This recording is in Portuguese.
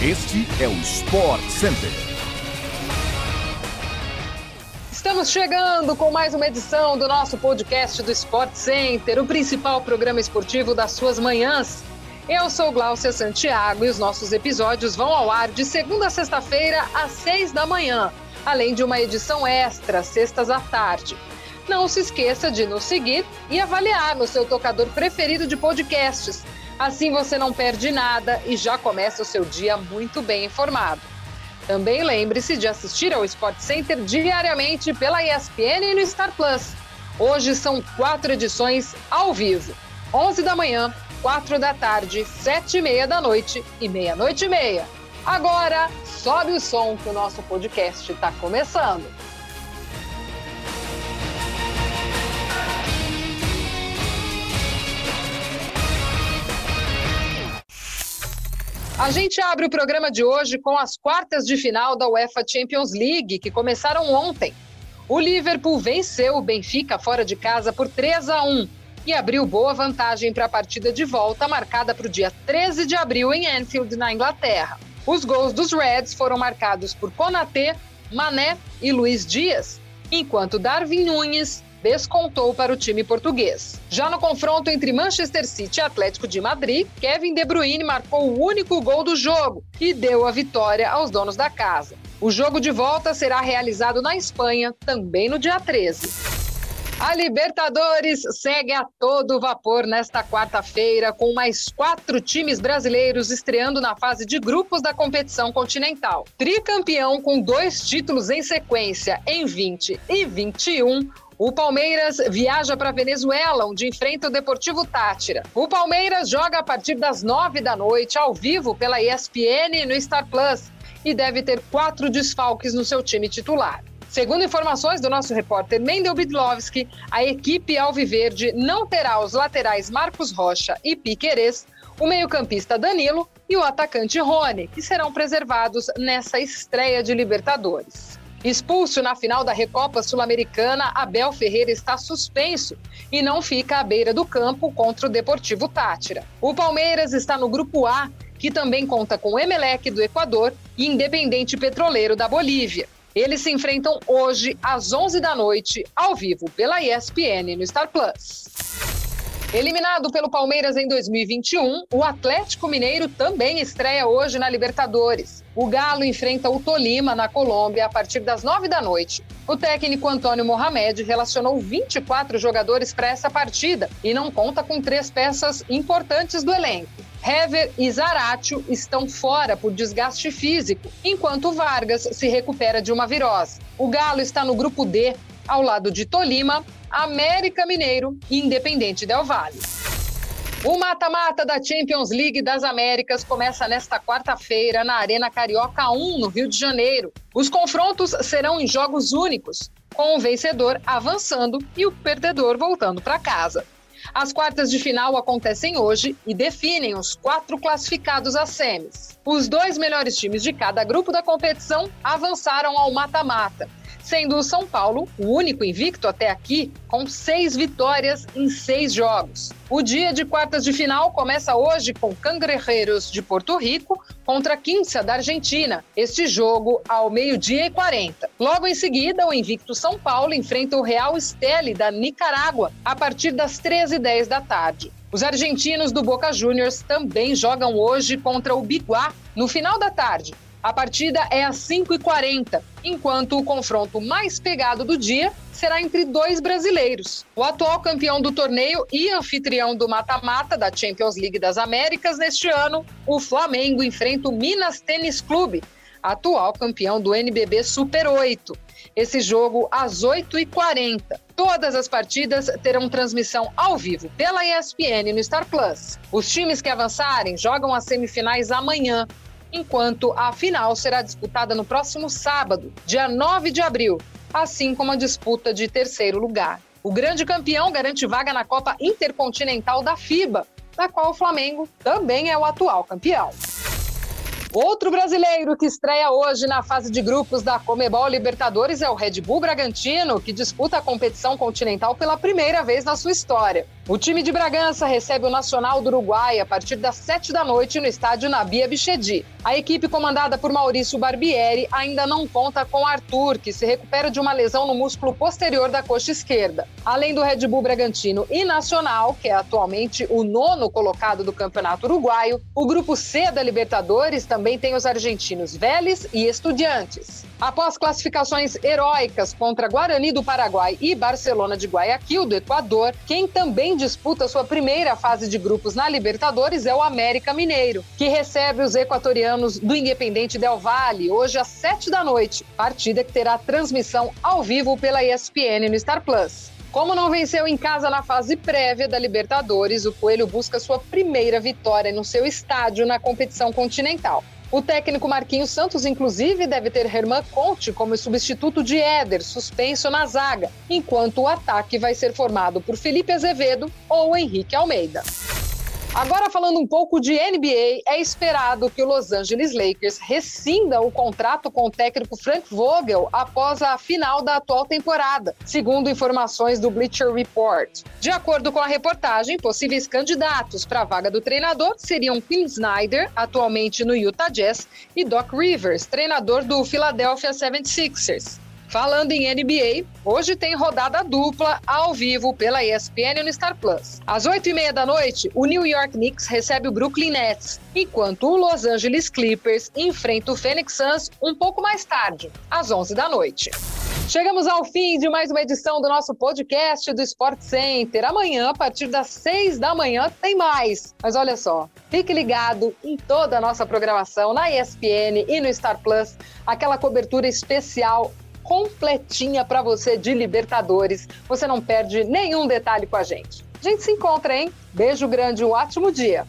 Este é o Sport Center. Estamos chegando com mais uma edição do nosso podcast do Sport Center, o principal programa esportivo das suas manhãs. Eu sou Gláucia Santiago e os nossos episódios vão ao ar de segunda a sexta-feira às seis da manhã, além de uma edição extra, sextas à tarde. Não se esqueça de nos seguir e avaliar no seu tocador preferido de podcasts. Assim você não perde nada e já começa o seu dia muito bem informado. Também lembre-se de assistir ao Sport Center diariamente pela ESPN e no Star Plus. Hoje são quatro edições ao vivo: 11 da manhã, 4 da tarde, 7 e meia da noite e meia-noite e meia. Agora, sobe o som que o nosso podcast está começando. A gente abre o programa de hoje com as quartas de final da UEFA Champions League, que começaram ontem. O Liverpool venceu o Benfica fora de casa por 3 a 1 e abriu boa vantagem para a partida de volta, marcada para o dia 13 de abril em Anfield, na Inglaterra. Os gols dos Reds foram marcados por Konaté, Mané e Luiz Dias, enquanto Darwin Nunes descontou para o time português. Já no confronto entre Manchester City e Atlético de Madrid, Kevin De Bruyne marcou o único gol do jogo e deu a vitória aos donos da casa. O jogo de volta será realizado na Espanha também no dia 13. A Libertadores segue a todo vapor nesta quarta-feira, com mais quatro times brasileiros estreando na fase de grupos da competição continental. Tricampeão com dois títulos em sequência em 20 e 21. O Palmeiras viaja para Venezuela, onde enfrenta o Deportivo Tátira. O Palmeiras joga a partir das nove da noite, ao vivo, pela ESPN no Star Plus, e deve ter quatro desfalques no seu time titular. Segundo informações do nosso repórter Mendel Bidlovski, a equipe Alviverde não terá os laterais Marcos Rocha e Piquerez, o meio-campista Danilo e o atacante Rony, que serão preservados nessa estreia de Libertadores. Expulso na final da Recopa Sul-Americana, Abel Ferreira está suspenso e não fica à beira do campo contra o Deportivo Tátira. O Palmeiras está no grupo A, que também conta com Emelec do Equador e Independente Petroleiro da Bolívia. Eles se enfrentam hoje às 11 da noite, ao vivo pela ESPN no Star Plus. Eliminado pelo Palmeiras em 2021, o Atlético Mineiro também estreia hoje na Libertadores. O Galo enfrenta o Tolima, na Colômbia, a partir das nove da noite. O técnico Antônio Mohamed relacionou 24 jogadores para essa partida e não conta com três peças importantes do elenco. Hever e Zaratio estão fora por desgaste físico, enquanto Vargas se recupera de uma virose. O Galo está no grupo D, ao lado de Tolima, América Mineiro e Independente Del Valle. O mata-mata da Champions League das Américas começa nesta quarta-feira na Arena Carioca 1, no Rio de Janeiro. Os confrontos serão em jogos únicos, com o vencedor avançando e o perdedor voltando para casa. As quartas de final acontecem hoje e definem os quatro classificados às semis. Os dois melhores times de cada grupo da competição avançaram ao mata-mata sendo o São Paulo o único invicto até aqui, com seis vitórias em seis jogos. O dia de quartas de final começa hoje com Cangrejeros de Porto Rico contra Quinça da Argentina. Este jogo ao meio-dia e 40. Logo em seguida, o invicto São Paulo enfrenta o Real Esteli da Nicarágua a partir das 13h10 da tarde. Os argentinos do Boca Juniors também jogam hoje contra o Biguá no final da tarde, a partida é às 5h40, enquanto o confronto mais pegado do dia será entre dois brasileiros. O atual campeão do torneio e anfitrião do mata-mata da Champions League das Américas neste ano, o Flamengo enfrenta o Minas Tênis Clube, atual campeão do NBB Super 8. Esse jogo às 8h40. Todas as partidas terão transmissão ao vivo pela ESPN no Star Plus. Os times que avançarem jogam as semifinais amanhã, enquanto a final será disputada no próximo sábado, dia 9 de abril, assim como a disputa de terceiro lugar. O grande campeão garante vaga na Copa Intercontinental da FIBA, da qual o Flamengo também é o atual campeão. Outro brasileiro que estreia hoje na fase de grupos da Comebol Libertadores é o Red Bull Bragantino, que disputa a competição continental pela primeira vez na sua história. O time de Bragança recebe o Nacional do Uruguai a partir das 7 da noite no estádio Nabia Bichedi. A equipe comandada por Maurício Barbieri ainda não conta com Arthur, que se recupera de uma lesão no músculo posterior da coxa esquerda. Além do Red Bull Bragantino e Nacional, que é atualmente o nono colocado do Campeonato Uruguaio, o grupo C da Libertadores também tem os argentinos Vélez e Estudiantes. Após classificações heróicas contra Guarani do Paraguai e Barcelona de Guayaquil do Equador, quem também disputa sua primeira fase de grupos na Libertadores é o América Mineiro, que recebe os equatorianos do Independente Del Valle hoje às sete da noite, partida que terá transmissão ao vivo pela ESPN no Star Plus. Como não venceu em casa na fase prévia da Libertadores, o Coelho busca sua primeira vitória no seu estádio na competição continental. O técnico Marquinhos Santos, inclusive, deve ter Herman Conte como substituto de Éder, suspenso na zaga, enquanto o ataque vai ser formado por Felipe Azevedo ou Henrique Almeida. Agora falando um pouco de NBA, é esperado que o Los Angeles Lakers rescinda o contrato com o técnico Frank Vogel após a final da atual temporada, segundo informações do Bleacher Report. De acordo com a reportagem, possíveis candidatos para a vaga do treinador seriam Quinn Snyder, atualmente no Utah Jazz, e Doc Rivers, treinador do Philadelphia 76ers. Falando em NBA, hoje tem rodada dupla ao vivo pela ESPN no Star Plus. Às oito e meia da noite, o New York Knicks recebe o Brooklyn Nets, enquanto o Los Angeles Clippers enfrenta o Phoenix Suns um pouco mais tarde, às onze da noite. Chegamos ao fim de mais uma edição do nosso podcast do Sport Center. Amanhã, a partir das seis da manhã, tem mais. Mas olha só, fique ligado em toda a nossa programação na ESPN e no Star Plus, aquela cobertura especial completinha para você de Libertadores. Você não perde nenhum detalhe com a gente. A gente se encontra, hein? Beijo grande, um ótimo dia.